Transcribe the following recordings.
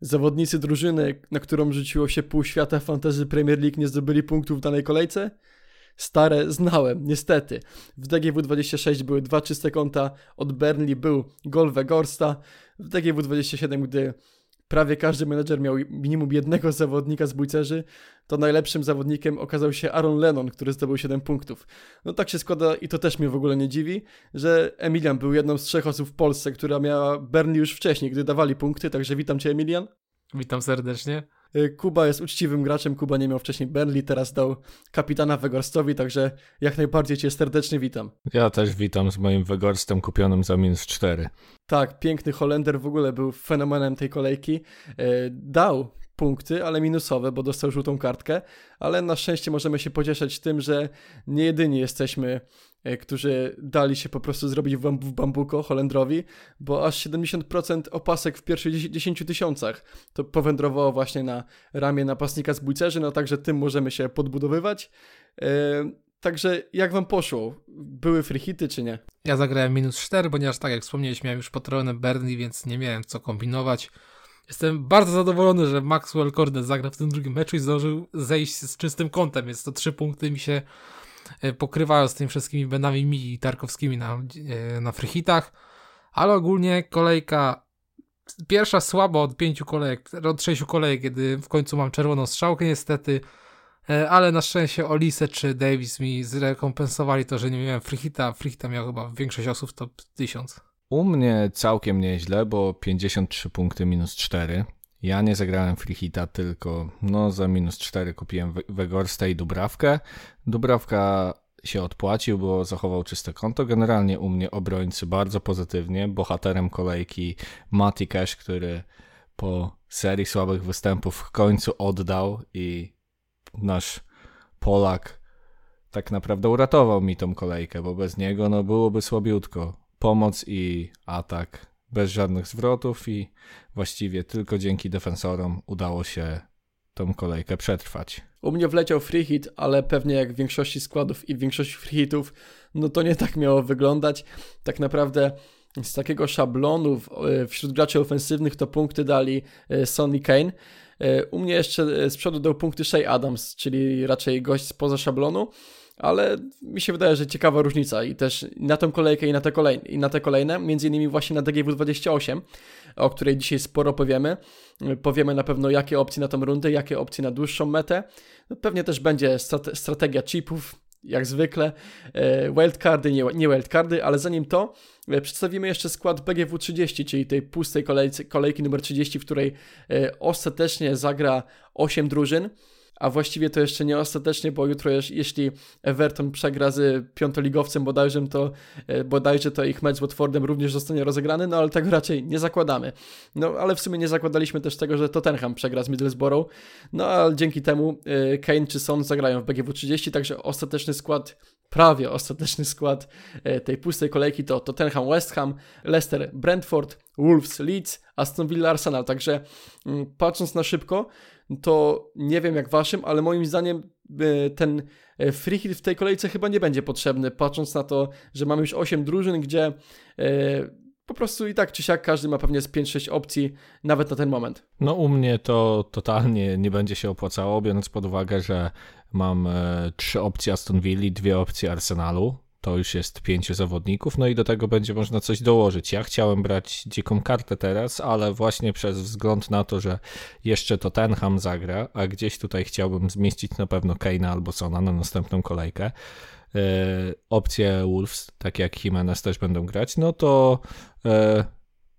Zawodnicy drużyny, na którą rzuciło się pół świata fantasy Premier League, nie zdobyli punktów w danej kolejce? Stare znałem, niestety. W DGW 26 były dwa czyste konta, od Burnley był gol Wegorsta, w DGW 27, gdy prawie każdy menedżer miał minimum jednego zawodnika z bójcerzy, to najlepszym zawodnikiem okazał się Aaron Lennon, który zdobył 7 punktów. No tak się składa i to też mnie w ogóle nie dziwi, że Emilian był jedną z trzech osób w Polsce, która miała Burnley już wcześniej, gdy dawali punkty, także witam Cię Emilian. Witam serdecznie. Y, Kuba jest uczciwym graczem, Kuba nie miał wcześniej Burnley, teraz dał kapitana Wegorstowi, także jak najbardziej Cię serdecznie witam. Ja też witam z moim Wegorstem kupionym za minus 4. Tak, piękny Holender w ogóle był fenomenem tej kolejki. Y, dał punkty, ale minusowe, bo dostał żółtą kartkę, ale na szczęście możemy się pocieszać tym, że nie jedyni jesteśmy, e, którzy dali się po prostu zrobić w, bamb w bambuko Holendrowi, bo aż 70% opasek w pierwszych 10 tysiącach to powędrowało właśnie na ramię napastnika z bójcerzy, no także tym możemy się podbudowywać. Yy, Także jak wam poszło? Były free hity czy nie? Ja zagrałem minus 4, ponieważ tak jak wspomniałeś, miałem już potronę Burnley, więc nie miałem co kombinować. Jestem bardzo zadowolony, że Maxwell Cornet zagra w tym drugim meczu i zdążył zejść z czystym kątem, więc to trzy punkty mi się e, pokrywają z tymi wszystkimi Benami i Tarkowskimi na, e, na freehitach, ale ogólnie kolejka pierwsza słaba od pięciu kolejek, od sześciu kolejek, kiedy w końcu mam czerwoną strzałkę niestety, e, ale na szczęście Olise czy Davis mi zrekompensowali to, że nie miałem freehita, freehita miał chyba większość osób top 1000. U mnie całkiem nieźle, bo 53 punkty minus 4. Ja nie zagrałem freehita, tylko no za minus 4 kupiłem Wegorsta i Dubrawkę. Dubrawka się odpłacił, bo zachował czyste konto. Generalnie u mnie obrońcy bardzo pozytywnie. Bohaterem kolejki Mati Cash, który po serii słabych występów w końcu oddał i nasz Polak tak naprawdę uratował mi tą kolejkę, bo bez niego no byłoby słabiutko pomoc i atak bez żadnych zwrotów i właściwie tylko dzięki defensorom udało się tą kolejkę przetrwać. U mnie wleciał free hit, ale pewnie jak w większości składów i w większości free hitów, no to nie tak miało wyglądać. Tak naprawdę z takiego szablonu e, wśród graczy ofensywnych to punkty dali e, Sonny Kane. E, u mnie jeszcze z przodu dał punkty Shea Adams, czyli raczej gość spoza szablonu ale mi się wydaje, że ciekawa różnica i też na tą kolejkę i na te, kolejne, i na te kolejne, między innymi właśnie na DGW 28, o której dzisiaj sporo powiemy. Powiemy na pewno jakie opcje na tą rundę, jakie opcje na dłuższą metę. No, pewnie też będzie strate strategia chipów, jak zwykle, e, wildcardy, nie, nie wildcardy, ale zanim to e, przedstawimy jeszcze skład BGW 30, czyli tej pustej kolejce, kolejki numer 30, w której e, ostatecznie zagra 8 drużyn a właściwie to jeszcze nie ostatecznie, bo jutro jeśli Everton przegra z piątoligowcem bodajże, to, e, bodajże to ich mecz z Watfordem również zostanie rozegrany, no ale tego raczej nie zakładamy. No ale w sumie nie zakładaliśmy też tego, że Tottenham przegra z Middlesbrough, no ale dzięki temu e, Kane czy Son zagrają w BGW 30, także ostateczny skład prawie ostateczny skład e, tej pustej kolejki to Tottenham, West Ham, Leicester, Brentford, Wolves, Leeds, Aston Villa, Arsenal. Także mm, patrząc na szybko, to nie wiem jak waszym, ale moim zdaniem e, ten e, free hit w tej kolejce chyba nie będzie potrzebny, patrząc na to, że mamy już 8 drużyn, gdzie po prostu i tak czy siak każdy ma pewnie z 5-6 opcji, nawet na ten moment. No u mnie to totalnie nie będzie się opłacało, biorąc pod uwagę, że mam e, trzy opcje Aston Villa, dwie opcje Arsenalu. To już jest pięciu zawodników, no i do tego będzie można coś dołożyć. Ja chciałem brać dziką kartę teraz, ale właśnie przez wzgląd na to, że jeszcze to Tenham zagra, a gdzieś tutaj chciałbym zmieścić na pewno Keina albo Sona na następną kolejkę, E, opcje Wolves, tak jak Jimenez też będą grać, no to e,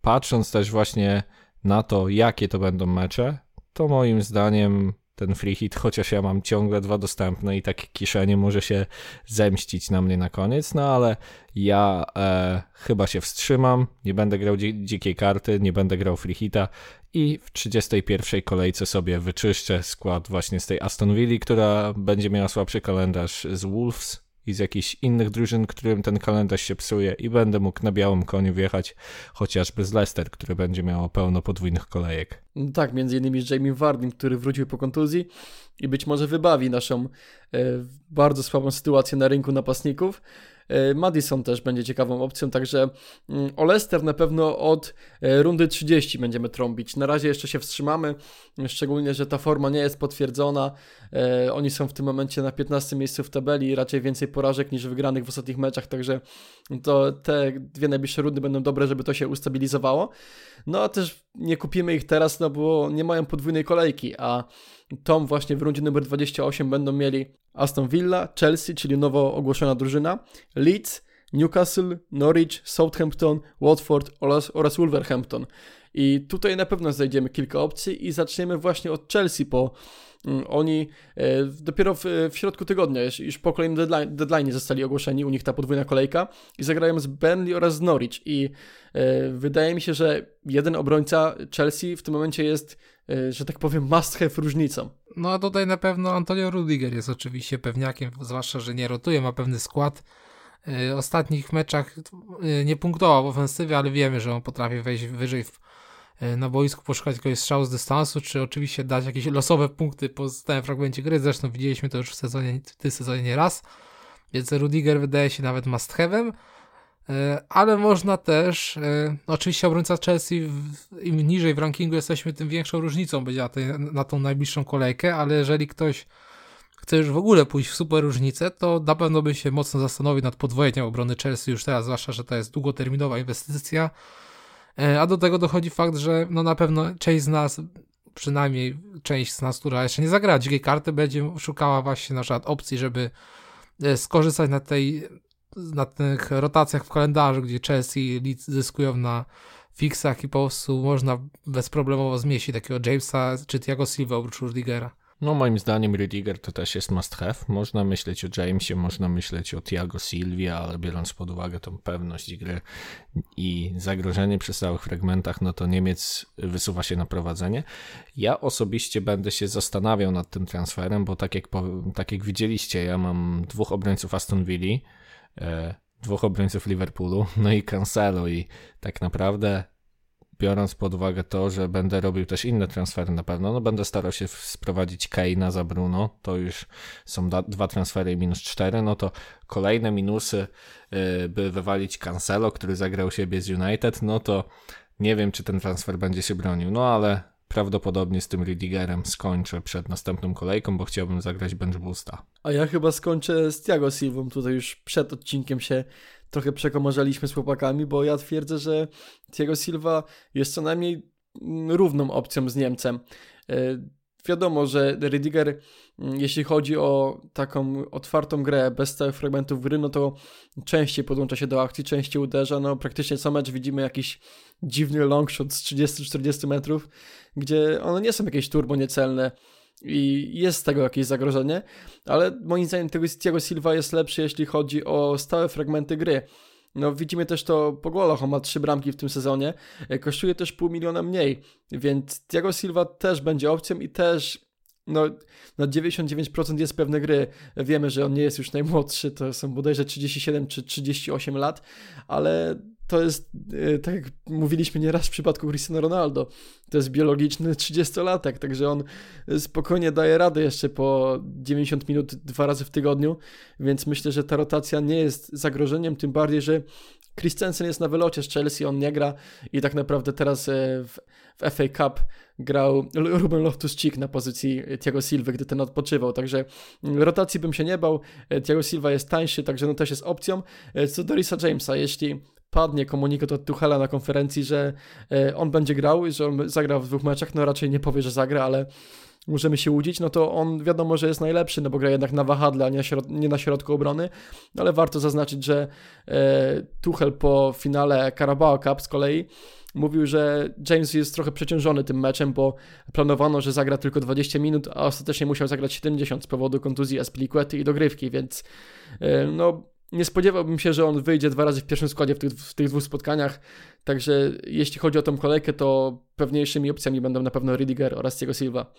patrząc też właśnie na to, jakie to będą mecze, to moim zdaniem ten free hit, chociaż ja mam ciągle dwa dostępne i takie kieszenie może się zemścić na mnie na koniec, no ale ja e, chyba się wstrzymam, nie będę grał dzi dzikiej karty, nie będę grał free hita i w 31 kolejce sobie wyczyszczę skład właśnie z tej Aston Villa, która będzie miała słabszy kalendarz z Wolves i z jakichś innych drużyn, którym ten kalendarz się psuje i będę mógł na białym koniu wjechać chociażby z Leicester, który będzie miało pełno podwójnych kolejek. No tak, między innymi z Jamie Warding, który wrócił po kontuzji i być może wybawi naszą e, bardzo słabą sytuację na rynku napastników. E, Madison też będzie ciekawą opcją, także mm, o Leicester na pewno od e, rundy 30 będziemy trąbić. Na razie jeszcze się wstrzymamy, szczególnie, że ta forma nie jest potwierdzona. E, oni są w tym momencie na 15 miejscu w tabeli, raczej więcej porażek niż wygranych w ostatnich meczach, także to te dwie najbliższe rundy będą dobre, żeby to się ustabilizowało. No a też nie kupimy ich teraz, no bo nie mają podwójnej kolejki, a Tom właśnie w rundzie numer 28 będą mieli Aston Villa, Chelsea, czyli nowo ogłoszona drużyna, Leeds, Newcastle, Norwich, Southampton, Watford oraz, oraz Wolverhampton. I tutaj na pewno znajdziemy kilka opcji i zaczniemy właśnie od Chelsea, bo mm, oni e, dopiero w, w, środku tygodnia, już, po kolejnym deadline, deadline zostali ogłoszeni, u nich ta podwójna kolejka i zagrają z Burnley oraz z Norwich i e, wydaje mi się, że jeden obrońca Chelsea w tym momencie jest że tak powiem, must have różnicą. No a tutaj na pewno Antonio Rudiger jest oczywiście pewniakiem, zwłaszcza, że nie rotuje, ma pewny skład. W y, ostatnich meczach y, nie punktował w ofensywie, ale wiemy, że on potrafi wejść wyżej w, na boisku, poszukać jakiegoś strzału z dystansu, czy oczywiście dać jakieś losowe punkty po stałym fragmencie gry. Zresztą widzieliśmy to już w sezonie, w tym sezonie nie raz. Więc Rudiger wydaje się nawet must have'em. E, ale można też, e, oczywiście obrońca Chelsea, im niżej w rankingu jesteśmy, tym większą różnicą będzie na, na tą najbliższą kolejkę, ale jeżeli ktoś chce już w ogóle pójść w super różnicę, to na pewno by się mocno zastanowił nad podwojeniem obrony Chelsea już teraz, zwłaszcza, że to jest długoterminowa inwestycja, e, a do tego dochodzi fakt, że no na pewno część z nas, przynajmniej część z nas, która jeszcze nie zagrała dzikiej karty, będzie szukała właśnie na przykład opcji, żeby skorzystać na tej na tych rotacjach w kalendarzu, gdzie Chelsea i Leeds zyskują na fixach i po prostu można bezproblemowo zmieścić takiego Jamesa czy Thiago Silva oprócz Rudigera. No moim zdaniem Rudiger to też jest must have. Można myśleć o Jamesie, można myśleć o Thiago Silvia, ale biorąc pod uwagę tą pewność gry i zagrożenie przy stałych fragmentach, no to Niemiec wysuwa się na prowadzenie. Ja osobiście będę się zastanawiał nad tym transferem, bo tak jak, tak jak widzieliście, ja mam dwóch obrońców Aston Villa, dwóch obrońców Liverpoolu, no i Cancelo i tak naprawdę biorąc pod uwagę to, że będę robił też inne transfery na pewno, no będę starał się sprowadzić Keina za Bruno, to już są dwa transfery i minus cztery, no to kolejne minusy, e, by wywalić Cancelo, który zagrał siebie z United, no to nie wiem, czy ten transfer będzie się bronił, no ale prawdopodobnie z tym Ridigerem skończę przed następną kolejką, bo chciałbym zagrać bench boosta. A ja chyba skończę z Thiago Silvą. Tutaj już przed odcinkiem się trochę przekomarzaliśmy z chłopakami, bo ja twierdzę, że Thiago Silva jest co najmniej równą opcją z Niemcem. E, wiadomo, że Ridiger, mm, jeśli chodzi o taką otwartą grę bez stałych fragmentów gry, no to częściej podłącza się do akcji, częściej uderza. No praktycznie co mecz widzimy jakiś dziwny longshot z 30-40 metrów, gdzie one nie są jakieś turbo niecelne i jest z tego jakieś zagrożenie, ale moim zdaniem Thiago Silva jest lepszy, jeśli chodzi o stałe fragmenty gry. No widzimy też to po golach, on ma trzy bramki w tym sezonie, e, kosztuje też pół miliona mniej, więc Thiago Silva też będzie opcją i też no, na 99% jest pewne gry. Wiemy, że on nie jest już najmłodszy, to są bodajże 37 czy 38 lat, ale to jest, e, tak jak mówiliśmy nieraz w przypadku Cristiano Ronaldo, to jest biologiczny 30-latek, także on spokojnie daje radę jeszcze po 90 minut dwa razy w tygodniu, więc myślę, że ta rotacja nie jest zagrożeniem, tym bardziej, że Christensen jest na wylocie z Chelsea, on nie gra i tak naprawdę teraz e, w, w FA Cup grał Ruben Loftus-Cheek na pozycji Thiago Silva, gdy ten odpoczywał, także rotacji bym się nie bał, e, Thiago Silva jest tańszy, także no też jest opcją. Co do Risa Jamesa, jeśli padnie komunikat od Tuchela na konferencji, że e, on będzie grał, że on zagra w dwóch meczach, no raczej nie powie, że zagra, ale możemy się łudzić, no to on wiadomo, że jest najlepszy, no bo gra jednak na wahadle, a nie, nie na środku obrony, no ale warto zaznaczyć, że e, Tuchel po finale Carabao Cup z kolei mówił, że James jest trochę przeciążony tym meczem, bo planowano, że zagra tylko 20 minut, a ostatecznie musiał zagrać 70 z powodu kontuzji Aspilicuety i dogrywki, więc e, no nie spodziewałbym się, że on wyjdzie dwa razy w pierwszym składzie w tych, w tych dwóch spotkaniach, także jeśli chodzi o tą kolejkę, to pewniejszymi opcjami będą na pewno Ridiger oraz Diego Silva.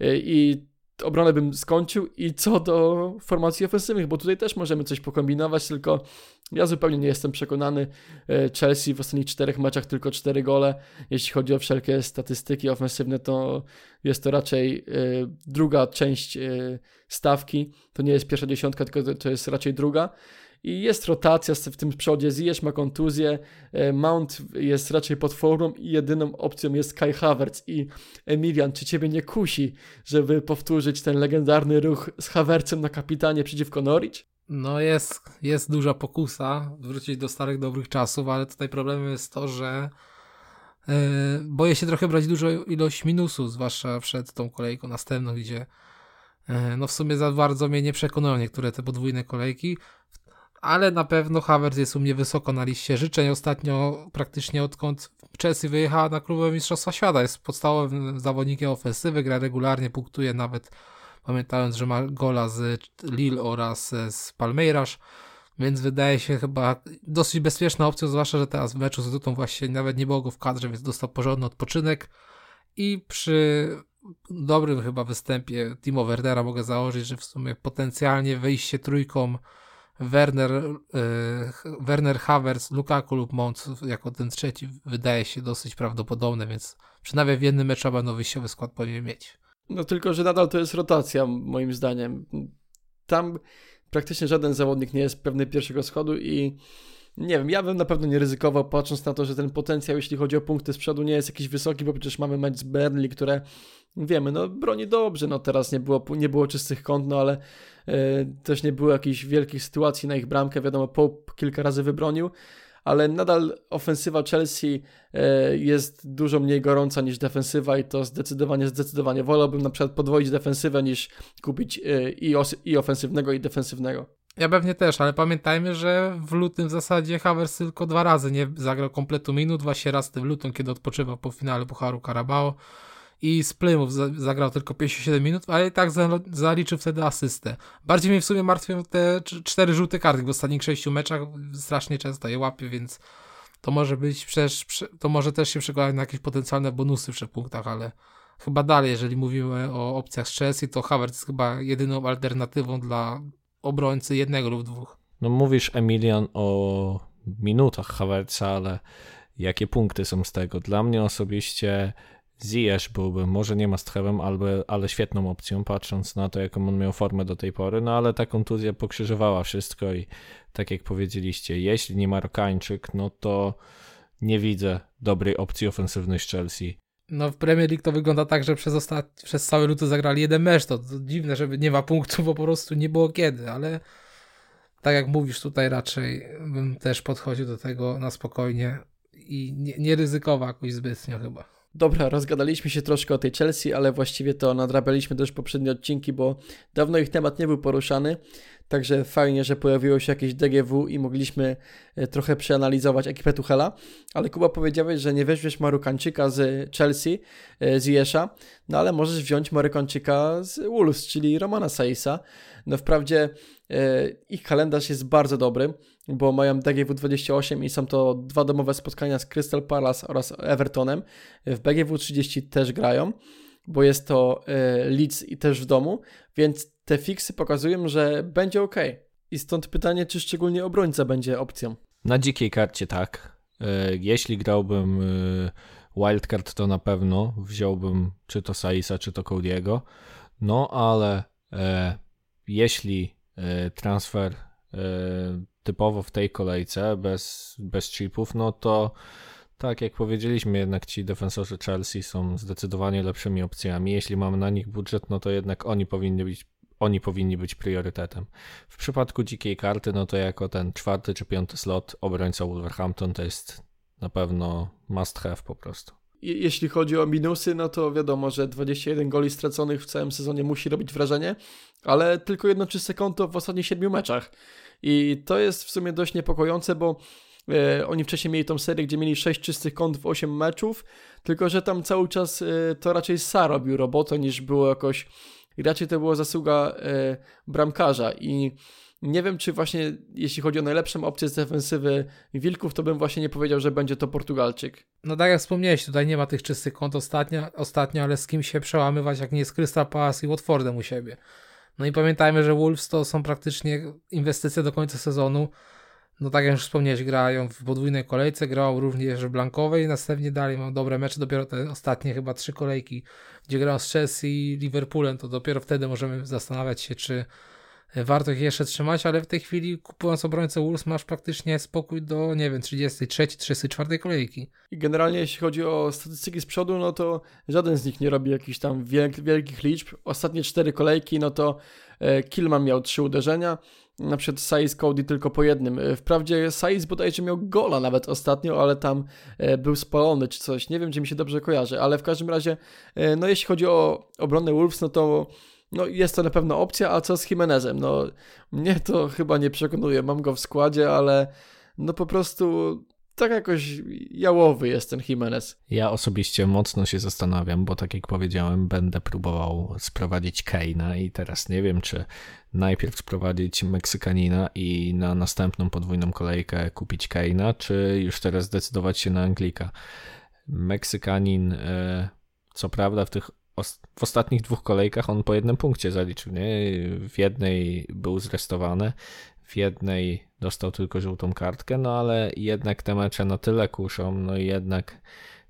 E, I obronę bym skończył i co do formacji ofensywnych, bo tutaj też możemy coś pokombinować, tylko ja zupełnie nie jestem przekonany. E, Chelsea w ostatnich czterech meczach tylko cztery gole. Jeśli chodzi o wszelkie statystyki ofensywne, to jest to raczej e, druga część stawki. To nie jest pierwsza dziesiątka, tylko to jest raczej druga i jest rotacja w tym przodzie, Ziyech ma kontuzję, e, Mount jest raczej pod formą i jedyną opcją jest Kai Havertz i Emilian, czy ciebie nie kusi, żeby powtórzyć ten legendarny ruch z Havertzem na kapitanie przeciwko Norwich? No jest, jest duża pokusa wrócić do starych dobrych czasów, ale tutaj problemem jest to, że yy, boję się trochę brać dużą ilość minusów, zwłaszcza przed tą kolejką następną, gdzie yy, no w sumie za bardzo mnie nie przekonują niektóre te podwójne kolejki ale na pewno Havertz jest u mnie wysoko na liście życzeń. Ostatnio praktycznie odkąd Chelsea wyjechała na klubowe Mistrzostwa Świata jest podstawowym zawodnikiem ofensywy, gra regularnie, punktuje nawet pamiętając, że ma gola z Lille oraz z Palmeiras, więc wydaje się chyba dosyć bezpieczna opcja, zwłaszcza, że teraz w meczu z Dutą właśnie nawet nie było go w kadrze, więc dostał porządny odpoczynek i przy dobrym chyba występie Timo Werdera mogę założyć, że w sumie potencjalnie wyjście trójką Werner, yy, Werner Havertz, Lukaku lub Mount jako ten trzeci wydaje się dosyć prawdopodobne, więc przynajmniej w jednym meczu będą wyjściowy skład powinien mieć. No tylko, że nadal to jest rotacja moim zdaniem. Tam praktycznie żaden zawodnik nie jest pewny pierwszego schodu i nie wiem, ja bym na pewno nie ryzykował, patrząc na to, że ten potencjał, jeśli chodzi o punkty z przodu, nie jest jakiś wysoki, bo przecież mamy mecz z Burnley, które wiemy, no broni dobrze, no teraz nie było, nie było czystych kąt, no ale e, też nie było jakichś wielkich sytuacji na ich bramkę, wiadomo, Pope kilka razy wybronił, ale nadal ofensywa Chelsea e, jest dużo mniej gorąca niż defensywa i to zdecydowanie, zdecydowanie wolałbym na przykład podwoić defensywę niż kupić e, i, os- i ofensywnego i defensywnego. Ja pewnie też, ale pamiętajmy, że w lutym w zasadzie Havertz tylko dwa razy nie zagrał kompletu minut, właśnie raz w lutym, kiedy odpoczywał po finale Pucharu Carabao i z Plymouth zagrał tylko 57 minut, ale i tak zaliczył wtedy asystę. Bardziej mnie w sumie martwią te cztery żółte kartki w ostatnich sześciu meczach, strasznie często je łapię, więc to może być przecież, to może też się przekładać na jakieś potencjalne bonusy w punktach, ale chyba dalej, jeżeli mówimy o opcjach z Chelsea, to Havertz jest chyba jedyną alternatywą dla obrońcy jednego lub dwóch. No mówisz Emilian o minutach Havertza, ale jakie punkty są z tego? Dla mnie osobiście Ziyech byłby, może nie must ale, ale świetną opcją, patrząc na to, jaką on miał formę do tej pory, no ale ta kontuzja pokrzyżowała wszystko i tak jak powiedzieliście, jeśli nie Marokańczyk, no to nie widzę dobrej opcji ofensywnej z Chelsea. No w Premier League to wygląda tak, że przez, ostat... przez cały luty zagrali jeden mecz, to, to dziwne, żeby nie ma punktów, bo po prostu nie było kiedy, ale tak jak mówisz tutaj raczej bym też podchodził do tego na spokojnie i nie, nie ryzykował jakoś zbytnio chyba. Dobra, rozgadaliśmy się troszkę o tej Chelsea, ale właściwie to nadrabialiśmy też poprzednie odcinki, bo dawno ich temat nie był poruszany. Także fajnie, że pojawiło się jakieś DGW i mogliśmy e, trochę przeanalizować ekipę Tuchela. Ale Kuba powiedziałeś, że nie weźmiesz Marokańczyka z Chelsea, e, z Jesza, no ale możesz wziąć Marokańczyka z Wolves, czyli Romana Saisa. No wprawdzie e, ich kalendarz jest bardzo dobry, bo mają DGW 28 i są to dwa domowe spotkania z Crystal Palace oraz Evertonem. W BGW 30 też grają, bo jest to Leeds i też w domu, więc te fiksy pokazują, że będzie ok. I stąd pytanie, czy szczególnie obrońca będzie opcją. Na dzikiej karcie tak. E, jeśli grałbym e, wildcard, to na pewno wziąłbym czy to Saisa, czy to Cody'ego. No ale e, jeśli e, transfer e, typowo w tej kolejce, bez, bez chipów, no to tak jak powiedzieliśmy, jednak ci defensorzy Chelsea są zdecydowanie lepszymi opcjami. Jeśli mamy na nich budżet, no to jednak oni powinni być oni powinni być priorytetem. W przypadku dzikiej karty, no to jako ten czwarty czy piąty slot obrońca Wolverhampton to jest na pewno must have po prostu. Jeśli chodzi o minusy, no to wiadomo, że 21 goli straconych w całym sezonie musi robić wrażenie, ale tylko jedno czyste konto w ostatnich 7 meczach. I to jest w sumie dość niepokojące, bo oni wcześniej mieli tą serię, gdzie mieli 6 czystych kąt w 8 meczów, tylko że tam cały czas e, to raczej Sa robił robotę niż było jakoś, raczej to była zasługa e, bramkarza i nie wiem, czy właśnie jeśli chodzi o najlepszą opcję z defensywy Wilków, to bym właśnie nie powiedział, że będzie to Portugalczyk. No tak jak wspomniałeś, tutaj nie ma tych czystych kąt ostatnio, ostatnio ale z kim się przełamywać, jak nie z Crystal Palace i Watfordem u siebie. No i pamiętajmy, że Wolves to są praktycznie inwestycje do końca sezonu. No tak jak już wspomniałeś, grają w podwójnej kolejce, grał również w blankowej, następnie dalej mam dobre mecze, dopiero te ostatnie chyba trzy kolejki, gdzie grał z Chelsea i Liverpoolem, to dopiero wtedy możemy zastanawiać się, czy warto ich jeszcze trzymać, ale w tej chwili kupując obrońcę Wolves masz praktycznie spokój do, nie wiem, 33, 34 kolejki. I generalnie jeśli chodzi o statystyki z przodu, no to żaden z nich nie robi jakichś tam wielkich liczb. Ostatnie cztery kolejki, no to e, Killman miał trzy uderzenia, na przykład Saiz Cody tylko po jednym. E, wprawdzie Saiz bodajże miał gola nawet ostatnio, ale tam e, był spalony czy coś. Nie wiem, czy mi się dobrze kojarzy, ale w każdym razie, no jeśli chodzi o obronę Wolves, no to no jest to na pewno opcja, a co z Jimenezem? No mnie to chyba nie przekonuje, mam go w składzie, ale no po prostu tak jakoś jałowy jest ten Jimenez. Ja osobiście mocno się zastanawiam, bo tak jak powiedziałem, będę próbował sprowadzić Keina i teraz nie wiem, czy najpierw sprowadzić Meksykanina i na następną podwójną kolejkę kupić Keina, czy już teraz zdecydować się na Anglika. Meksykanin, e, co prawda w tych w ostatnich dwóch kolejkach on po jednym punkcie zaliczył. Nie? W jednej był zrestowany, w jednej dostał tylko żółtą kartkę, no ale jednak te mecze na tyle kuszą, no i jednak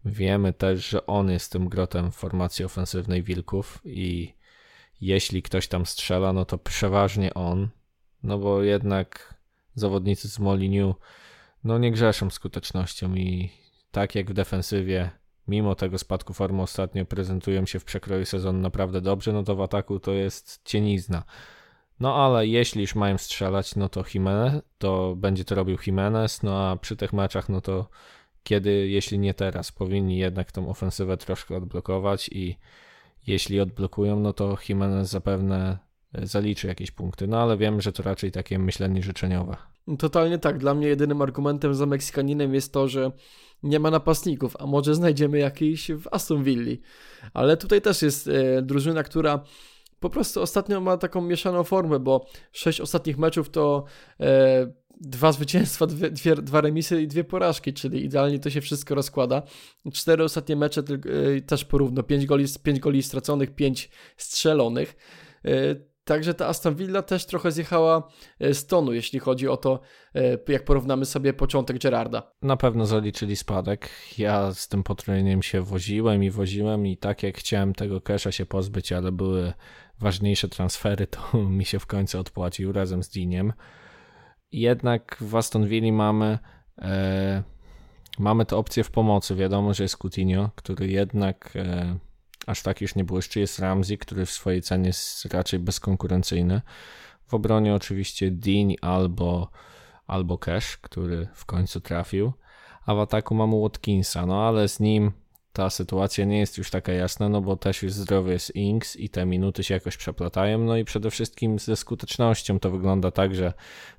wiemy też, że on jest tym grotem w formacji ofensywnej Wilków i jeśli ktoś tam strzela, no to przeważnie on, no bo jednak zawodnicy z Moliniu no nie grzeszą skutecznością i tak jak w defensywie mimo tego spadku formy ostatnio prezentują się w przekroju sezonu naprawdę dobrze, no to w ataku to jest cienizna. No ale jeśli już mają strzelać, no to Jimenez, to będzie to robił Jimenez, no a przy tych meczach, no to kiedy, jeśli nie teraz, powinni jednak tą ofensywę troszkę odblokować i jeśli odblokują, no to Jimenez zapewne zaliczy jakieś punkty, no ale wiem, że to raczej takie myślenie życzeniowe. Totalnie tak. Dla mnie jedynym argumentem za Meksykaninem jest to, że nie ma napastników, a może znajdziemy jakiś w Aston Villa. Ale tutaj też jest e, drużyna, która po prostu ostatnio ma taką mieszaną formę, bo sześć ostatnich meczów to e, dwa zwycięstwa, dwie, dwie, dwa remisy i dwie porażki, czyli idealnie to się wszystko rozkłada. Cztery ostatnie mecze e, też porówno, pięć goli, pięć goli straconych, pięć strzelonych. E, Także ta Aston Villa też trochę zjechała e, z tonu, jeśli chodzi o to, e, jak porównamy sobie początek Gerarda. Na pewno zaliczyli spadek. Ja z tym potrojeniем się woziłem i woziłem i tak jak chciałem tego kesza się pozbyć, ale były ważniejsze transfery, to mi się w końcu odpłacił razem z Diniem. Jednak w Aston Villa mamy e, mamy tę opcję w pomocy. Wiadomo, że jest Coutinho, który jednak e, aż tak już nie błyszczy. Jest Ramsey, który w swojej cenie jest raczej bezkonkurencyjny. W obronie oczywiście Dean albo, albo Cash, który w końcu trafił. A w ataku mamy Watkinsa, no ale z nim ta sytuacja nie jest już taka jasna, no bo też już zdrowy jest Inks i te minuty się jakoś przeplatają, no i przede wszystkim ze skutecznością to wygląda tak, że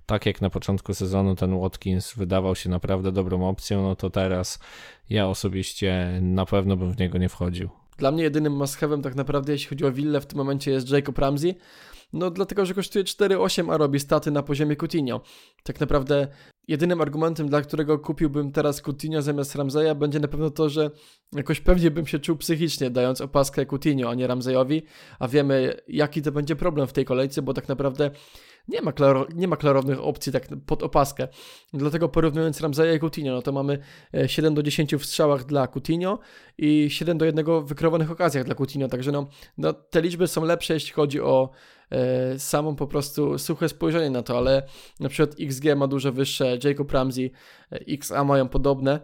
tak jak na początku sezonu ten Watkins wydawał się naprawdę dobrą opcją, no to teraz ja osobiście na pewno bym w niego nie wchodził. Dla mnie jedynym must tak naprawdę, jeśli chodzi o Willę w tym momencie jest Jacob Ramsey. No dlatego, że kosztuje 4,8, a robi staty na poziomie Coutinho. Tak naprawdę jedynym argumentem, dla którego kupiłbym teraz Coutinho zamiast Ramzeja będzie na pewno to, że jakoś pewnie bym się czuł psychicznie dając opaskę Coutinho, a nie Ramzejowi, a wiemy jaki to będzie problem w tej kolejce, bo tak naprawdę nie ma, klaro, nie ma klarownych opcji tak pod opaskę. Dlatego porównując Ramzeja i Coutinho, no to mamy 7 e, do 10 w strzałach dla Coutinho i 7 do 1 w wykrowanych okazjach dla Coutinho, także no, no te liczby są lepsze, jeśli chodzi o e, samą po prostu suche spojrzenie na to, ale na przykład XG ma dużo wyższe, Jacob Ramsey, e, XA mają podobne,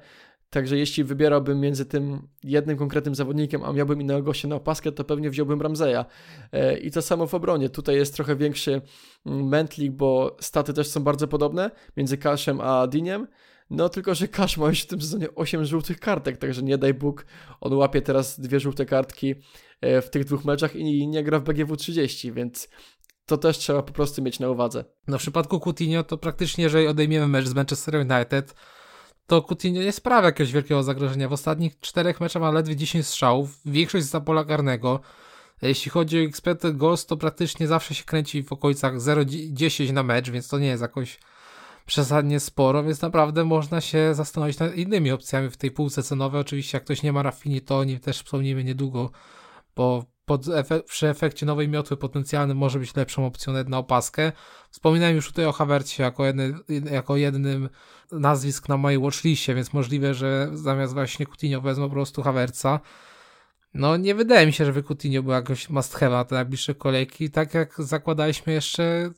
Także jeśli wybierałbym między tym jednym konkretnym zawodnikiem, a miałbym innego gościa na opaskę, to pewnie wziąłbym Ramzeja. E, I to samo w obronie. Tutaj jest trochę większy mm, mętlik, bo staty też są bardzo podobne między Kaszem a Diniem. No tylko, że Kasz ma już w tym sezonie 8 żółtych kartek, także nie daj Bóg, on łapie teraz dwie żółte kartki e, w tych dwóch meczach i nie gra w BGW 30, więc to też trzeba po prostu mieć na uwadze. No w przypadku Coutinho to praktycznie, jeżeli odejmiemy mecz z Manchester United, to Coutinho nie sprawia jakiegoś wielkiego zagrożenia. W ostatnich czterech meczach ma ledwie 10 strzałów, większość za pola karnego. Jeśli chodzi o expected goals, to praktycznie zawsze się kręci w okolicach 0,10 na mecz, więc to nie jest jakoś przesadnie sporo, więc naprawdę można się zastanowić nad innymi opcjami w tej półce cenowej. Oczywiście jak ktoś nie ma Raffini, to o nim też wspomnimy niedługo, bo pod przy efekcie nowej miotły potencjalny może być lepszą opcją na opaskę. Wspominałem już tutaj o Havercie jako, jedny, jako jednym nazwisk na mojej watchliście, więc możliwe, że zamiast właśnie Coutinho wezmę po prostu Havertza. No nie wydaje mi się, żeby Coutinho był jakoś must have te najbliższe kolejki, tak jak zakładaliśmy jeszcze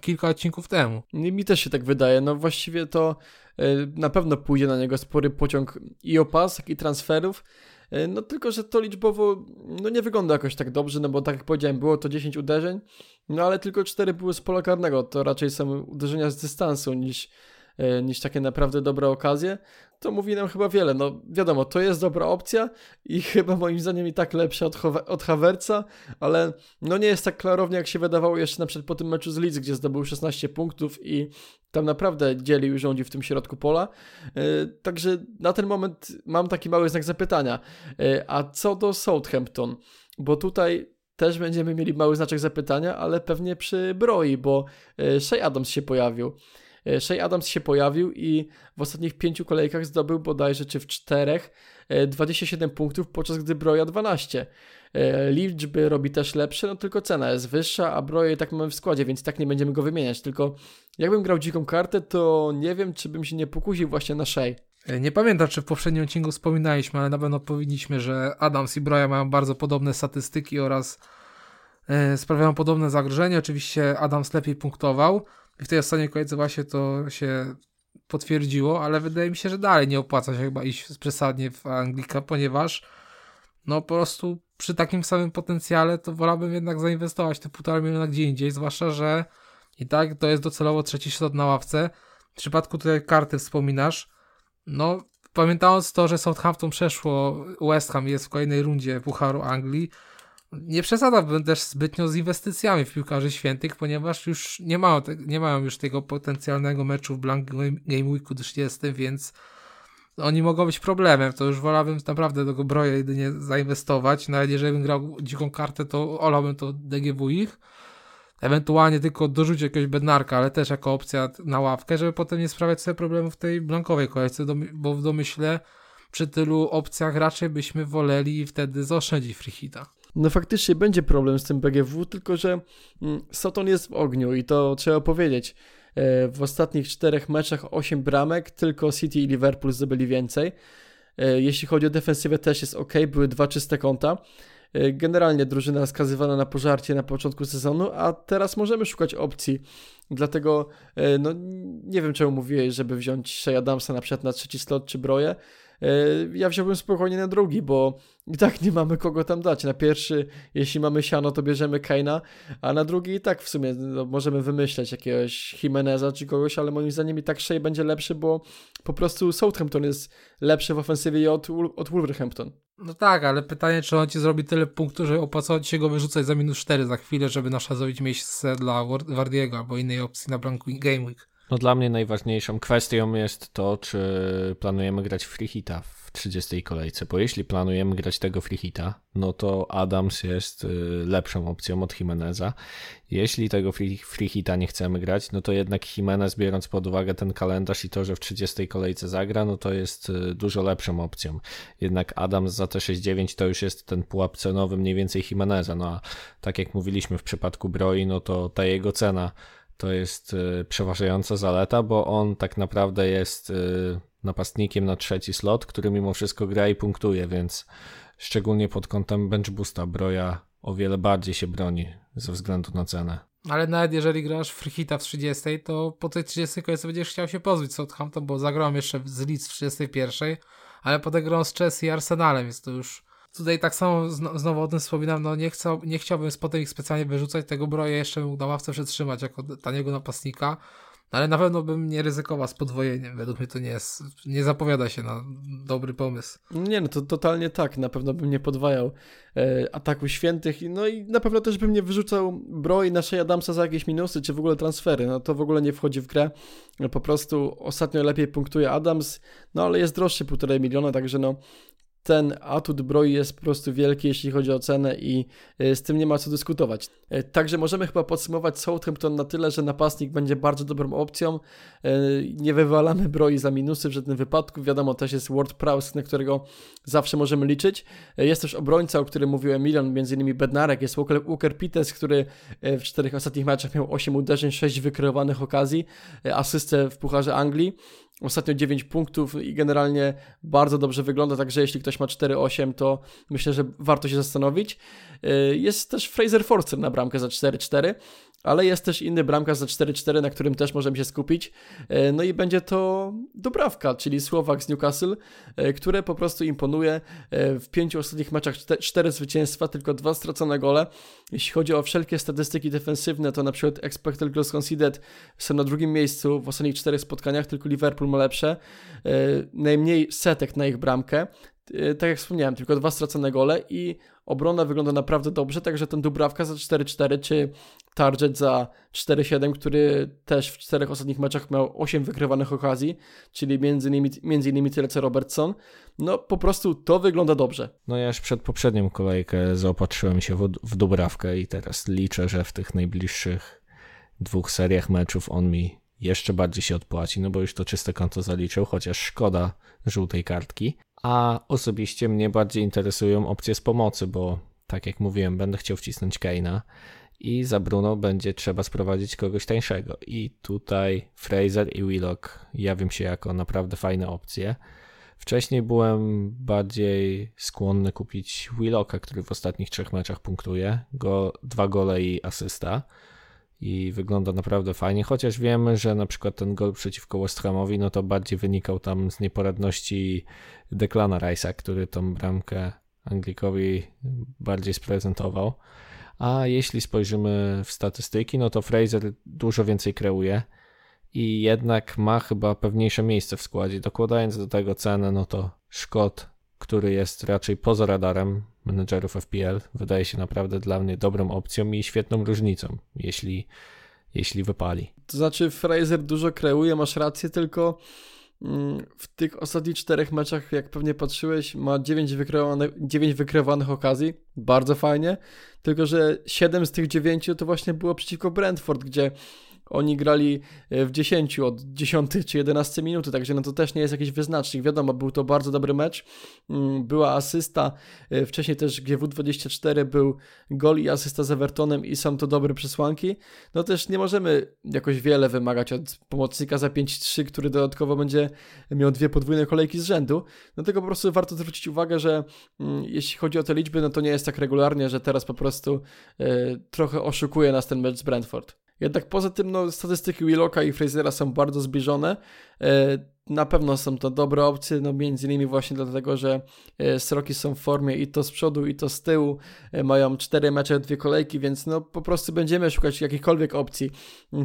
kilka odcinków temu. Mi też się tak wydaje, no właściwie to e, na pewno pójdzie na niego spory pociąg i opasek i transferów, no tylko, że to liczbowo no nie wygląda jakoś tak dobrze, no bo tak jak powiedziałem, było to 10 uderzeń, no ale tylko 4 były z pola karnego, to raczej są uderzenia z dystansu niż E, niż takie naprawdę dobre okazje, to mówi nam chyba wiele. No wiadomo, to jest dobra opcja i chyba moim zdaniem i tak lepsza od, od Havertza, ale no nie jest tak klarownie jak się wydawało jeszcze na przykład po tym meczu z Leeds, gdzie zdobył 16 punktów i tam naprawdę dzielił i rządzi w tym środku pola. E, także na ten moment mam taki mały znak zapytania. E, a co do Southampton? Bo tutaj też będziemy mieli mały znaczek zapytania, ale pewnie przy Broi, bo Shea Adams się pojawił. E, Shea Adams się pojawił i w ostatnich pięciu kolejkach zdobył bodajże, czy w czterech, 27 e, punktów, podczas gdy Broja 12. E, liczby robi też lepsze, no tylko cena jest wyższa, a Broje tak mamy w składzie, więc tak nie będziemy go wymieniać. Tylko jakbym grał dziką kartę, to nie wiem, czy bym się nie pokusił właśnie na Shea. Nie pamiętam, czy w poprzednim odcinku wspominaliśmy, ale na pewno powinniśmy, że Adams i Broja mają bardzo podobne statystyki oraz sprawiają podobne zagrożenie. Oczywiście Adams lepiej punktował, w tej ostatniej kolejce właśnie to się potwierdziło, ale wydaje mi się, że dalej nie opłaca się chyba iść przesadnie w Anglika, ponieważ no po prostu przy takim samym potencjale to wolałbym jednak zainwestować te półtora miliona gdzie indziej, zwłaszcza, że i tak to jest docelowo trzeci ślad na ławce. W przypadku tutaj karty wspominasz, no pamiętając to, że Southampton przeszło West Ham jest w kolejnej rundzie Pucharu Anglii, nie przesadzałbym też zbytnio z inwestycjami w piłkarzy świętych, ponieważ już nie mają, nie mają już tego potencjalnego meczu w Blank Game Weeku 30, więc oni mogą być problemem. To już wolałbym naprawdę do Broja jedynie zainwestować. Nawet jeżeli bym grał dziką kartę, to olałbym to DGW ich. Ewentualnie tylko dorzucić jakiegoś bednarka, ale też jako opcja na ławkę, żeby potem nie sprawiać sobie problemów w tej blankowej kolejce, bo w domyśle przy tylu opcjach raczej byśmy woleli wtedy zaoszczędzić freehita. No faktycznie będzie problem z tym BGW, tylko że mm, Soton jest w ogniu i to trzeba powiedzieć. E, w ostatnich czterech meczach 8 bramek, tylko City i Liverpool zdobyli więcej. E, jeśli chodzi o defensywę też jest ok, były dwa czyste konta. E, generalnie drużyna skazywana na pożarcie na początku sezonu, a teraz możemy szukać opcji. Dlatego no, nie wiem czemu mówiłeś, żeby wziąć Shea Adamsa na przykład na trzeci slot czy broję. Ja wziąłbym spokojnie na drugi, bo i tak nie mamy kogo tam dać. Na pierwszy, jeśli mamy siano, to bierzemy Kaina, a na drugi i tak w sumie no, możemy wymyśleć jakiegoś Jimeneza czy kogoś, ale moim zdaniem i tak Shea będzie lepszy, bo po prostu Southampton jest lepszy w ofensywie od, od Wolverhampton. No tak, ale pytanie, czy on ci zrobi tyle punktów, że opłacało się go wyrzucać za minus 4 za chwilę, żeby nasza zrobić miejsce dla Wardiego albo innej opcji na Blank Game Week. No dla mnie najważniejszą kwestią jest to, czy planujemy grać free hita w 30 kolejce, bo jeśli planujemy grać tego free hita, no to Adams jest y, lepszą opcją od Jimeneza. Jeśli tego free, free hita nie chcemy grać, no to jednak Jimenez biorąc pod uwagę ten kalendarz i to, że w 30 kolejce zagra, no to jest y, dużo lepszą opcją. Jednak Adams za T69 to już jest ten pułap cenowy mniej więcej Jimeneza, no a tak jak mówiliśmy w przypadku Broi, no to ta jego cena to jest y, przeważająca zaleta, bo on tak naprawdę jest y, napastnikiem na trzeci slot, który mimo wszystko gra i punktuje, więc szczególnie pod kątem bench boosta Broja o wiele bardziej się broni ze względu na cenę. Ale nawet jeżeli grasz freehita w 30, to po tej 30 kolejce będziesz chciał się pozbyć Southampton, bo zagrałem jeszcze z Leeds w 31, ale potem grałem z Chelsea i Arsenalem, więc to już Tutaj tak samo znowu o tym wspominam, no nie, chcę, nie chciałbym potem ich specjalnie wyrzucać, tego broja jeszcze mógł na ławce przetrzymać jako taniego napastnika. No ale na pewno bym nie ryzykował z podwojeniem. Według mnie to nie jest, nie zapowiada się na dobry pomysł. Nie, no to totalnie tak. Na pewno bym nie podwajał e, ataku świętych. No i na pewno też bym nie wyrzucał broi naszej Adamsa za jakieś minusy, czy w ogóle transfery. No to w ogóle nie wchodzi w grę. Po prostu ostatnio lepiej punktuje Adams, no ale jest droższy półtorej miliona, także no ten atut broi jest po prostu wielki, jeśli chodzi o cenę i e, z tym nie ma co dyskutować. E, także możemy chyba podsumować Southampton na tyle, że napastnik będzie bardzo dobrą opcją. E, nie wywalamy broi za minusy w żadnym wypadku. Wiadomo, też jest Ward Prowse, na którego zawsze możemy liczyć. Jest też obrońca, o którym mówiłem milion, między innymi Bednarek, jest Walker Peters, który w czterech ostatnich meczach miał 8 uderzeń, 6 wykreowanych okazji, asystę w Pucharze Anglii. Ostatnio 9 punktów i generalnie bardzo dobrze wygląda, także jeśli ktoś ma 4-8, to myślę, że warto się zastanowić. Y, jest też Fraser Forster na bramkę za 4-4 ale jest też inny bramkarz za 4-4, na którym też możemy się skupić. E, no i będzie to Dubrawka, czyli Słowak z Newcastle, e, które po prostu imponuje. E, w pięciu ostatnich meczach cztery zwycięstwa, tylko dwa stracone gole. Jeśli chodzi o wszelkie statystyki defensywne, to na przykład expected goals conceded są na drugim miejscu w ostatnich czterech spotkaniach, tylko Liverpool ma lepsze. Najmniej setek na ich bramkę. Tak jak wspomniałem, tylko dwa stracone gole i Obrona wygląda naprawdę dobrze, także ten Dubrawka za 4-4 czy Target za 4-7, który też w czterech ostatnich meczach miał 8 wykrywanych okazji, czyli między innymi, między innymi tyle co Robertson. No po prostu to wygląda dobrze. No ja już przed poprzednią kolejkę zaopatrzyłem się w, w Dubrawkę i teraz liczę, że w tych najbliższych dwóch seriach meczów on mi jeszcze bardziej się odpłaci, no bo już to czyste konto zaliczył, chociaż szkoda żółtej kartki a osobiście mnie bardziej interesują opcje z pomocy, bo tak jak mówiłem, będę chciał wcisnąć Keina i za Bruno będzie trzeba sprowadzić kogoś tańszego. I tutaj Fraser i Willock jawią się jako naprawdę fajne opcje. Wcześniej byłem bardziej skłonny kupić Willocka, który w ostatnich trzech meczach punktuje. Go, dwa gole i asysta. I wygląda naprawdę fajnie, chociaż wiemy, że na przykład ten gol przeciwko West Hamowi, no to bardziej wynikał tam z nieporadności Declana Rice'a, który tą bramkę Anglikowi bardziej sprezentował. A jeśli spojrzymy w statystyki, no to Fraser dużo więcej kreuje i jednak ma chyba pewniejsze miejsce w składzie. Dokładając do tego cenę, no to Szkot, który jest raczej poza radarem menedżerów FPL, wydaje się naprawdę dla mnie dobrą opcją i świetną różnicą, jeśli, jeśli wypali. To znaczy, Fraser dużo kreuje, masz rację, tylko Mm, w tych ostatnich czterech meczach, jak pewnie patrzyłeś, ma 9 wykreowanych, 9 wykreowanych okazji, bardzo fajnie, tylko że 7 z tych 9 to właśnie było przeciwko Brentford, gdzie oni grali e, w 10 od 10 czy 11 minuty, także no to też nie jest jakiś wyznacznik. Wiadomo, był to bardzo dobry mecz. Mm, była asysta, e, wcześniej też GW24 był gol i asysta z Evertonem i są to dobre przesłanki. No też nie możemy jakoś wiele wymagać od pomocnika za 5-3, który dodatkowo będzie miał dwie podwójne kolejki z rzędu. Dlatego po prostu warto zwrócić uwagę, że mm, jeśli chodzi o te liczby, no to nie jest tak regularnie, że teraz po prostu e, trochę oszukuje nas ten mecz z Brentford. Jednak poza tym no, statystyki Willocka i Frasera są bardzo zbliżone. E, na pewno są to dobre opcje, no między innymi właśnie dlatego, że e, Sroki są w formie i to z przodu i to z tyłu, e, mają cztery mecze, dwie kolejki, więc no po prostu będziemy szukać jakichkolwiek opcji.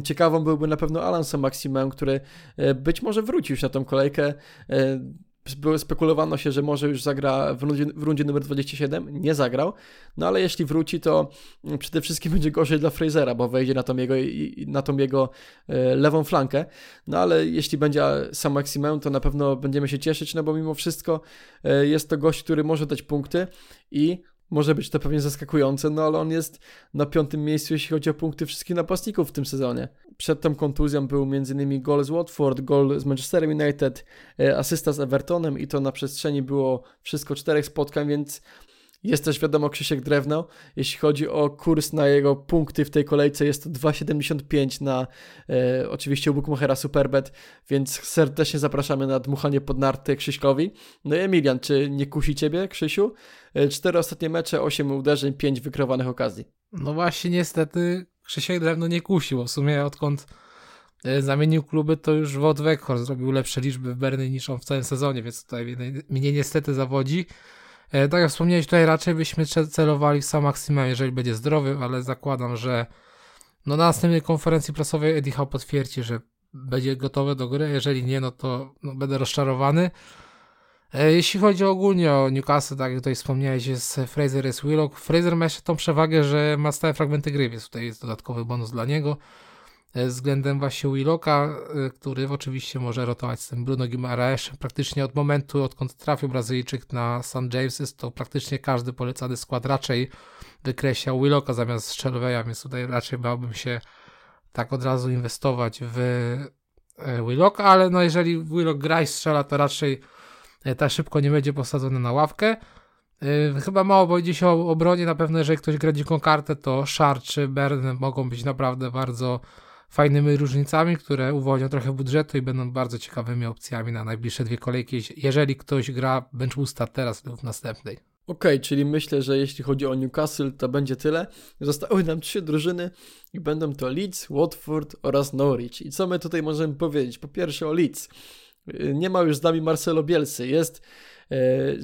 Ciekawą byłby na pewno Alonso Maximem, który być może wrócił już na tą kolejkę spekulowano się, że może już zagra w rundzie, w rundzie numer 27, nie zagrał, no ale jeśli wróci, to przede wszystkim będzie gorzej dla Frasera, bo wejdzie na tą jego, na tą jego e, lewą flankę, no ale jeśli będzie sam Maximum, to na pewno będziemy się cieszyć, no bo mimo wszystko e, jest to gość, który może dać punkty i może być to pewnie zaskakujące, no ale on jest na piątym miejscu, jeśli chodzi o punkty wszystkich napastników w tym sezonie. Przed tą kontuzją był m.in. gol z Watford, gol z Manchester United, e, asysta z Evertonem i to na przestrzeni było wszystko czterech spotkań, więc jest też wiadomo Krzysiek Drewno. Jeśli chodzi o kurs na jego punkty w tej kolejce, jest to 2,75 na e, oczywiście u Bookmachera Superbet, więc serdecznie zapraszamy na dmuchanie pod narty Krzyśkowi. No i Emilian, czy nie kusi Ciebie, Krzysiu? E, cztery ostatnie mecze, 8 uderzeń, 5 wykrowanych okazji. No właśnie niestety Krzysiek Drewno nie kusił, w sumie odkąd e, zamienił kluby, to już Wod zrobił lepsze liczby w Berny niż on w całym sezonie, więc tutaj mnie niestety zawodzi. E, tak jak wspomniałeś, tutaj raczej byśmy celowali w sam Maksima, jeżeli będzie zdrowy, ale zakładam, że no na następnej konferencji prasowej Eddie Howe potwierdzi, że będzie gotowe do gry. Jeżeli nie, no to no, będę rozczarowany. E, jeśli chodzi ogólnie o Newcastle, tak jak tutaj wspomniałeś, jest Fraser, jest Willock. Fraser ma jeszcze tą przewagę, że ma stałe fragmenty gry, więc tutaj jest dodatkowy bonus dla niego. E, względem właśnie Willocka, e, który oczywiście może rotować z tym Bruno Guimaraes. Praktycznie od momentu, odkąd trafił Brazylijczyk na St. James's, to praktycznie każdy polecany skład raczej wykreślał Willocka zamiast Strzelweja, więc tutaj raczej bałbym się tak od razu inwestować w Willocka, ale no jeżeli Willock gra i strzela, to raczej tak szybko nie będzie posadzony na ławkę. Chyba mało powiedzie się o obronie, na pewno jeżeli ktoś gra dziką kartę, to Shard czy Bern mogą być naprawdę bardzo fajnymi różnicami, które uwolnią trochę budżetu i będą bardzo ciekawymi opcjami na najbliższe dwie kolejki, jeżeli ktoś gra bench boosta teraz lub w następnej. Okej, okay, czyli myślę, że jeśli chodzi o Newcastle, to będzie tyle. Zostały nam trzy drużyny i będą to Leeds, Watford oraz Norwich. I co my tutaj możemy powiedzieć? Po pierwsze o Leeds. Nie ma już z nami Marcelo Bielsy, jest e,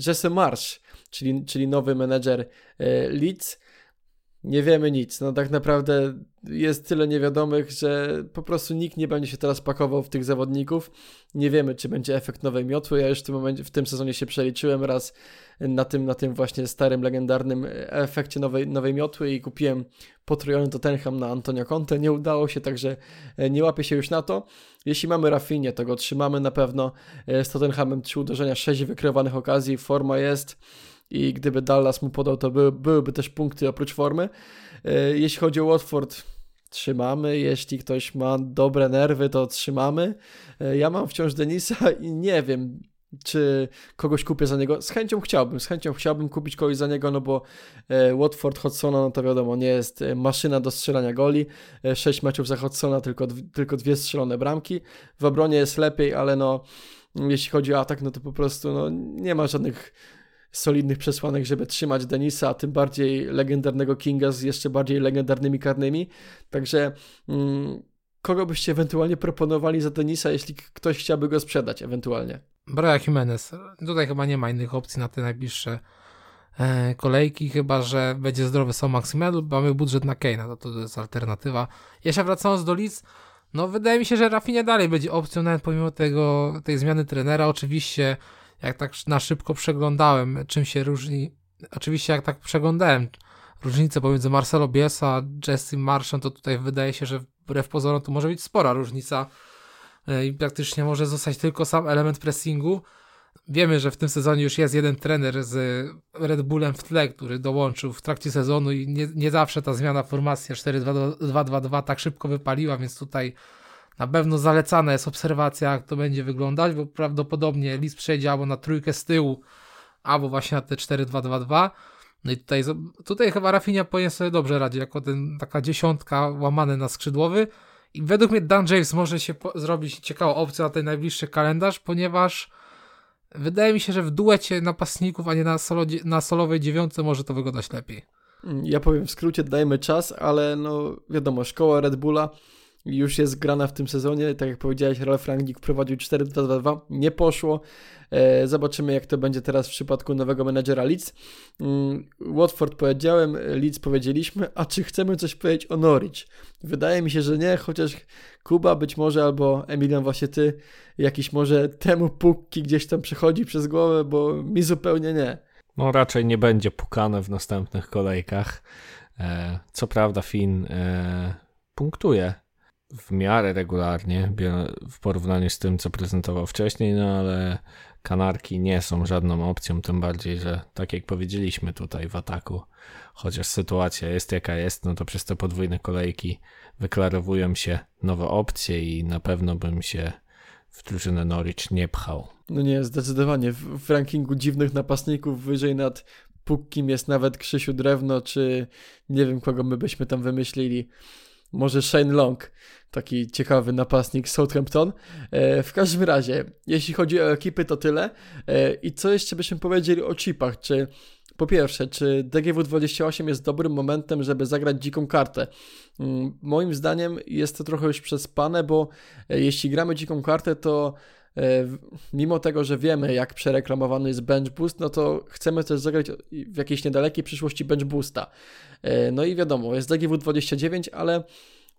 Jesse Marsz, czyli, czyli nowy menedżer e, Leeds. Nie wiemy nic. No tak naprawdę jest tyle niewiadomych, że po prostu nikt nie będzie się teraz pakował w tych zawodników. Nie wiemy, czy będzie efekt nowej miotły. Ja już w tym, momencie, w tym sezonie się przeliczyłem raz na tym, na tym właśnie starym, legendarnym efekcie nowej, nowej miotły i kupiłem potrojony Tottenham na Antonio Conte. Nie udało się, także e, nie łapię się już na to. Jeśli mamy Rafinie, to go trzymamy na pewno. E, z Tottenhamem trzy uderzenia, sześć wykrywanych okazji, forma jest i gdyby Dallas mu podał, to były, byłyby też punkty oprócz formy. E, jeśli chodzi o Watford, trzymamy. Jeśli ktoś ma dobre nerwy, to trzymamy. Ja mam wciąż Denisa i nie wiem, czy kogoś kupię za niego. Z chęcią chciałbym, z chęcią chciałbym kupić kogoś za niego, no bo e, Watford Hodsona, no to wiadomo, nie jest e, maszyna do strzelania goli. E, 6 meczów za Hodsona, tylko, tylko dwie strzelone bramki. W obronie jest lepiej, ale no jeśli chodzi o atak, no to po prostu no, nie ma żadnych solidnych przesłanek, żeby trzymać Denisa, a tym bardziej legendarnego Kinga z jeszcze bardziej legendarnymi karnymi. Także mm, kogo byście ewentualnie proponowali za Denisa, jeśli ktoś chciałby go sprzedać ewentualnie? Braja Jimenez. Tutaj chyba nie ma innych opcji na te najbliższe e, kolejki, chyba że będzie zdrowy Są Maximal, mamy budżet na Kane'a, to, to jest alternatywa. Jeszcze wracając do Leeds, no wydaje mi się, że Rafinha dalej będzie opcją, nawet pomimo tego, tej zmiany trenera. Oczywiście, jak tak na szybko przeglądałem, czym się różni, oczywiście jak tak przeglądałem różnicę pomiędzy Marcelo Bielsa a Jesse Marshall, to tutaj wydaje się, że wbrew pozorom to może być spora różnica E, i praktycznie może zostać tylko sam element pressingu. Wiemy, że w tym sezonie już jest jeden trener z Red Bullem w tle, który dołączył w trakcie sezonu i nie, nie zawsze ta zmiana formacji 4-2-2-2 tak szybko wypaliła, więc tutaj na pewno zalecana jest obserwacja, jak to będzie wyglądać, bo prawdopodobnie list przejdzie albo na trójkę z tyłu, albo właśnie na te 4-2-2-2. No i tutaj, tutaj chyba Rafinha powinien sobie dobrze radzić, jako ten, taka dziesiątka łamany na skrzydłowy. I według mnie Dan James może się zrobić ciekawą opcją na ten najbliższy kalendarz, ponieważ wydaje mi się, że w duecie napastników, a nie na, solo, na solowej dziewiątce może to wyglądać lepiej. Ja powiem w skrócie, dajmy czas, ale no wiadomo, szkoła Red Bulla już jest grana w tym sezonie. Tak jak powiedziałeś, Ralf Rangnick wprowadził 4-2-2-2, nie poszło. E, zobaczymy, jak to będzie teraz w przypadku nowego menedżera Leeds. Mm, Watford powiedziałem, Leeds powiedzieliśmy, a czy chcemy coś powiedzieć o Norwich? Wydaje mi się, że nie, chociaż Kuba być może albo Emilian właśnie ty, jakiś może temu pukki gdzieś tam przychodzi przez głowę, bo mi zupełnie nie. No raczej nie będzie pukane w następnych kolejkach. E, co prawda Finn e, punktuje w miarę regularnie w porównaniu z tym, co prezentował wcześniej, no ale kanarki nie są żadną opcją, tym bardziej, że tak jak powiedzieliśmy tutaj w ataku, chociaż sytuacja jest jaka jest, no to przez te podwójne kolejki wyklarowują się nowe opcje i na pewno bym się w drużynę Norwich nie pchał. No nie, zdecydowanie. W, w rankingu dziwnych napastników wyżej nad Pukkim jest nawet Krzysiu Drewno, czy nie wiem kogo my byśmy tam wymyślili. Może Shane Long taki ciekawy napastnik Southampton. E, w każdym razie, jeśli chodzi o ekipy, to tyle. E, I co jeszcze byśmy powiedzieli o chipach? Czy po pierwsze, czy DGW28 jest dobrym momentem, żeby zagrać dziką kartę? Mm, moim zdaniem jest to trochę już przespane, bo e, jeśli gramy dziką kartę, to mimo tego, że wiemy, jak przereklamowany jest bench boost, no to chcemy też zagrać w jakiejś niedalekiej przyszłości bench boosta. No i wiadomo, jest DGW29, ale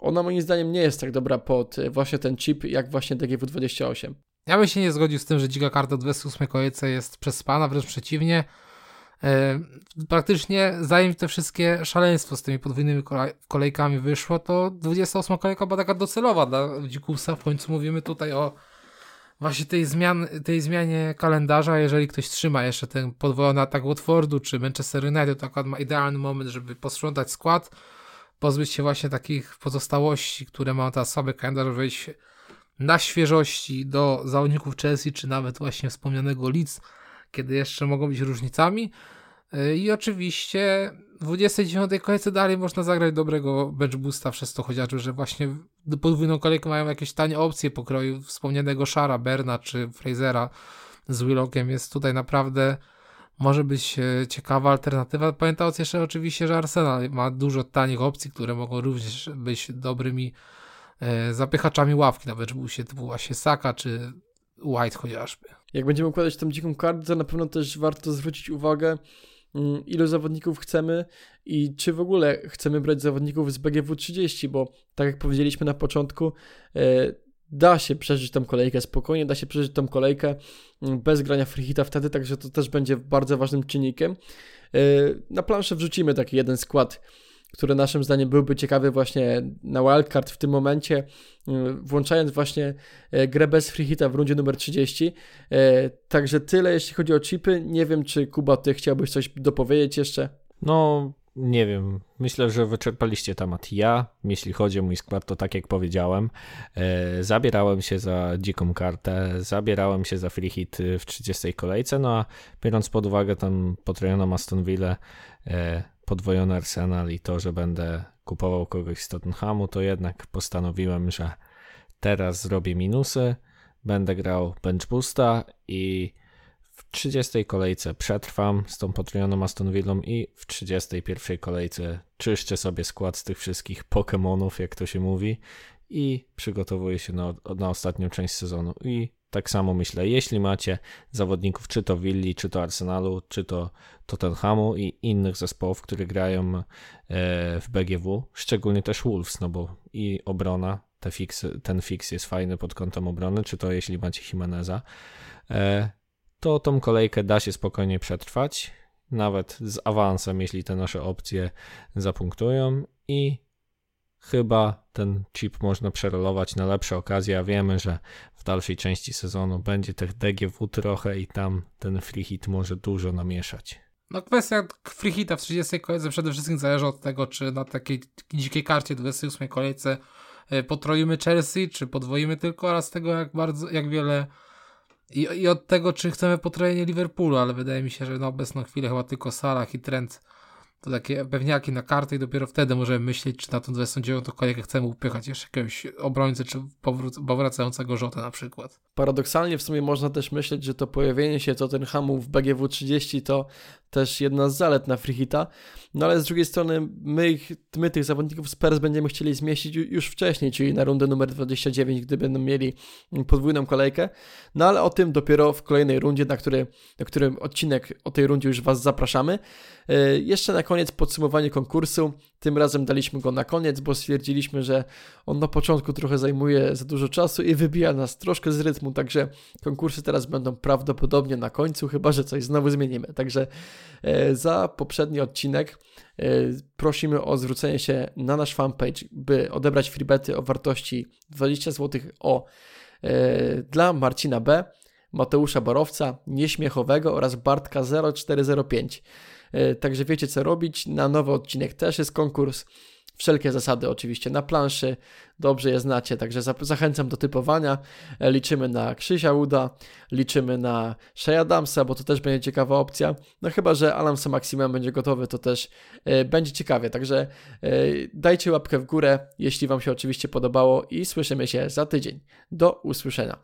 ona moim zdaniem nie jest tak dobra pod właśnie ten chip, jak właśnie DGW28. Ja bym się nie zgodził z tym, że dzika karta 28 kolejce jest przespana, wręcz przeciwnie. E, praktycznie zanim te wszystkie szaleństwo z tymi podwójnymi kolejkami wyszło, to 28 kolejka była taka docelowa dla dzikusa. W końcu mówimy tutaj o właśnie tej, zmian, tej zmianie kalendarza. Jeżeli ktoś trzyma jeszcze ten podwojony atak Watfordu czy Manchester United, to akurat ma idealny moment, żeby posprzątać skład, pozbyć się właśnie takich pozostałości, które ma teraz słaby kalendarz, wejść na świeżości do zawodników Chelsea, czy nawet właśnie wspomnianego Leeds, kiedy jeszcze mogą być różnicami. E, I oczywiście w 29 kolejce dalej można zagrać dobrego bench boosta przez to chociażby, że właśnie podwójną kolejkę mają jakieś tanie opcje pokroju wspomnianego Shara, Berna czy Frasera z Willockiem. Jest tutaj naprawdę może być e, ciekawa alternatywa. Pamiętając jeszcze oczywiście, że Arsenal ma dużo tanich opcji, które mogą również być dobrymi e, zapychaczami ławki na benchbustie typu właśnie Saka czy White chociażby. Jak będziemy układać tą dziką kartę, na pewno też warto zwrócić uwagę Mm, ilu zawodników chcemy i czy w ogóle chcemy brać zawodników z BGW 30, bo tak jak powiedzieliśmy na początku, e, da się przeżyć tą kolejkę spokojnie, da się przeżyć tą kolejkę mm, bez grania freehita wtedy, także to też będzie bardzo ważnym czynnikiem. E, na planszę wrzucimy taki jeden skład który naszym zdaniem byłby ciekawy właśnie na wildcard w tym momencie, y, włączając właśnie e, grę bez free hita w rundzie numer 30. E, także tyle jeśli chodzi o chipy. Nie wiem, czy Kuba, ty chciałbyś coś dopowiedzieć jeszcze? No, nie wiem. Myślę, że wyczerpaliście temat. Ja, jeśli chodzi o mój skład, to tak jak powiedziałem, e, zabierałem się za dziką kartę, zabierałem się za free hit w 30 kolejce, no a biorąc pod uwagę tam potrojoną Aston Villa, podwojony Arsenal i to, że będę kupował kogoś z Tottenhamu, to jednak postanowiłem, że teraz zrobię minusy, będę grał bench boosta i w 30 kolejce przetrwam z tą potrojoną Aston Villą i w 31 kolejce czyszczę sobie skład z tych wszystkich Pokémonów, jak to się mówi i przygotowuję się na, na ostatnią część sezonu. I tak samo myślę, jeśli macie zawodników czy to Willi, czy to Arsenalu, czy to Tottenhamu i innych zespołów, które grają e, w BGW, szczególnie też Wolves, no bo i obrona, te fix, ten fix jest fajny pod kątem obrony, czy to jeśli macie Jimeneza, e, to tą kolejkę da się spokojnie przetrwać, nawet z awansem, jeśli te nasze opcje zapunktują i chyba ten chip można przerolować na lepsze okazje, a wiemy, że w dalszej części sezonu będzie tych DGW trochę i tam ten free hit może dużo namieszać. No kwestia free hita w 30 kolejce przede wszystkim zależy od tego, czy na takiej dzikiej karcie 28 kolejce e, potroimy Chelsea, czy podwoimy tylko oraz tego, jak bardzo, jak wiele i, i od tego, czy chcemy potrojenie Liverpoolu, ale wydaje mi się, że na obecną chwilę chyba tylko Salah i Trent to takie pewniaki na kartę i dopiero wtedy możemy myśleć, czy na tą 29 kolejkę chcemy upychać jeszcze jakiegoś obrońcę, czy powracającego Żotę na przykład. Paradoksalnie w sumie można też myśleć, że to pojawienie się Tottenhamu w BGW 30 to też jedna z zalet na Freehita, no ale z drugiej strony my, ich, my tych zawodników z Pers będziemy chcieli zmieścić już wcześniej, czyli na rundę numer 29, gdy będą mieli podwójną kolejkę, no ale o tym dopiero w kolejnej rundzie, na, który, na którym odcinek o tej rundzie już Was zapraszamy. E, jeszcze na koniec podsumowanie konkursu. Tym razem daliśmy go na koniec, bo stwierdziliśmy, że on na początku trochę zajmuje za dużo czasu i wybija nas troszkę z rytmu, także konkursy teraz będą prawdopodobnie na końcu, chyba że coś znowu zmienimy. Także e, za poprzedni odcinek e, prosimy o zwrócenie się na nasz fanpage, by odebrać freebety o wartości 20 zł o dla Marcina B. Mateusza Borowca, Nieśmiechowego oraz Bartka 0405. E, także wiecie co robić. Na nowy odcinek też jest konkurs. Wszelkie zasady oczywiście na planszy, dobrze je znacie, także zachęcam do typowania. E, liczymy na Krzysia Uda, liczymy na Shea Adamsa, bo to też będzie ciekawa opcja. No chyba, że Alan Maximum będzie gotowy, to też e, będzie ciekawie. Także e, dajcie łapkę w górę, jeśli Wam się oczywiście podobało i słyszymy się za tydzień. Do usłyszenia.